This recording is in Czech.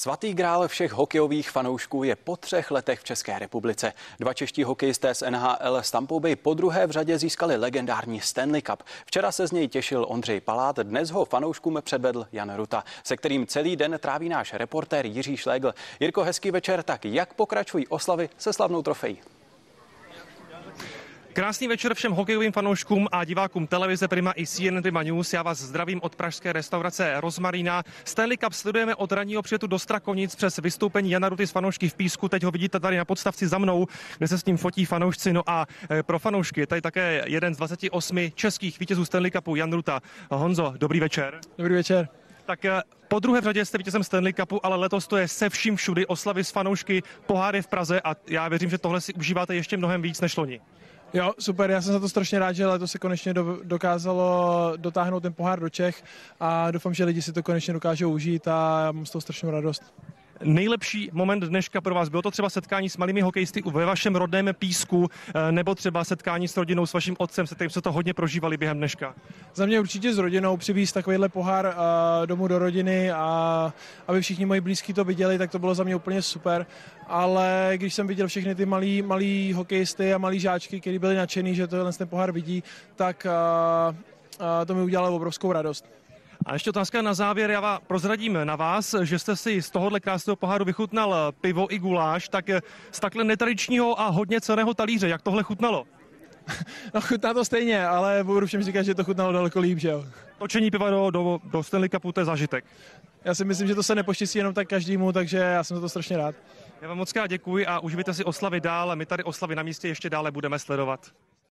Svatý grál všech hokejových fanoušků je po třech letech v České republice. Dva čeští hokejisté z NHL Stampou Bay po druhé v řadě získali legendární Stanley Cup. Včera se z něj těšil Ondřej Palát, dnes ho fanouškům předvedl Jan Ruta, se kterým celý den tráví náš reportér Jiří Šlégl. Jirko, hezký večer, tak jak pokračují oslavy se slavnou trofejí? Krásný večer všem hokejovým fanouškům a divákům televize Prima i CNN Prima News. Já vás zdravím od pražské restaurace Rozmarína. Stanley Cup sledujeme od ranního přijetu do Strakonic přes vystoupení Jana Ruty z fanoušky v Písku. Teď ho vidíte tady na podstavci za mnou, kde se s ním fotí fanoušci. No a e, pro fanoušky je tady také jeden z 28 českých vítězů Stanley Cupu, Jan Ruta. Honzo, dobrý večer. Dobrý večer. Tak e, po druhé v řadě jste vítězem Stanley Cupu, ale letos to je se vším všudy oslavy s fanoušky, poháry v Praze a já věřím, že tohle si užíváte ještě mnohem víc než loni. Jo, super, já jsem za to strašně rád, že letos se konečně do, dokázalo dotáhnout ten pohár do Čech a doufám, že lidi si to konečně dokážou užít a já mám z toho strašnou radost. Nejlepší moment dneška pro vás bylo to třeba setkání s malými hokejisty ve vašem rodném písku, eh, nebo třeba setkání s rodinou, s vaším otcem, se kterým se to hodně prožívali během dneška? Za mě určitě s rodinou přivízt takovýhle pohár uh, domů do rodiny a aby všichni moji blízký to viděli, tak to bylo za mě úplně super. Ale když jsem viděl všechny ty malý, malý hokejisty a malý žáčky, kteří byli nadšený, že tohle ten pohár vidí, tak uh, to mi udělalo obrovskou radost. A ještě otázka na závěr, já vám prozradím na vás, že jste si z tohohle krásného poháru vychutnal pivo i guláš, tak z takhle netradičního a hodně ceného talíře, jak tohle chutnalo? No chutná to stejně, ale budu všem říkat, že to chutnalo daleko líp, že jo. Točení piva do, do, do Stanley Cupu, to je zážitek. Já si myslím, že to se nepoštěstí jenom tak každému, takže já jsem za to strašně rád. Já vám moc krát děkuji a užijte si oslavy dál my tady oslavy na místě ještě dále budeme sledovat.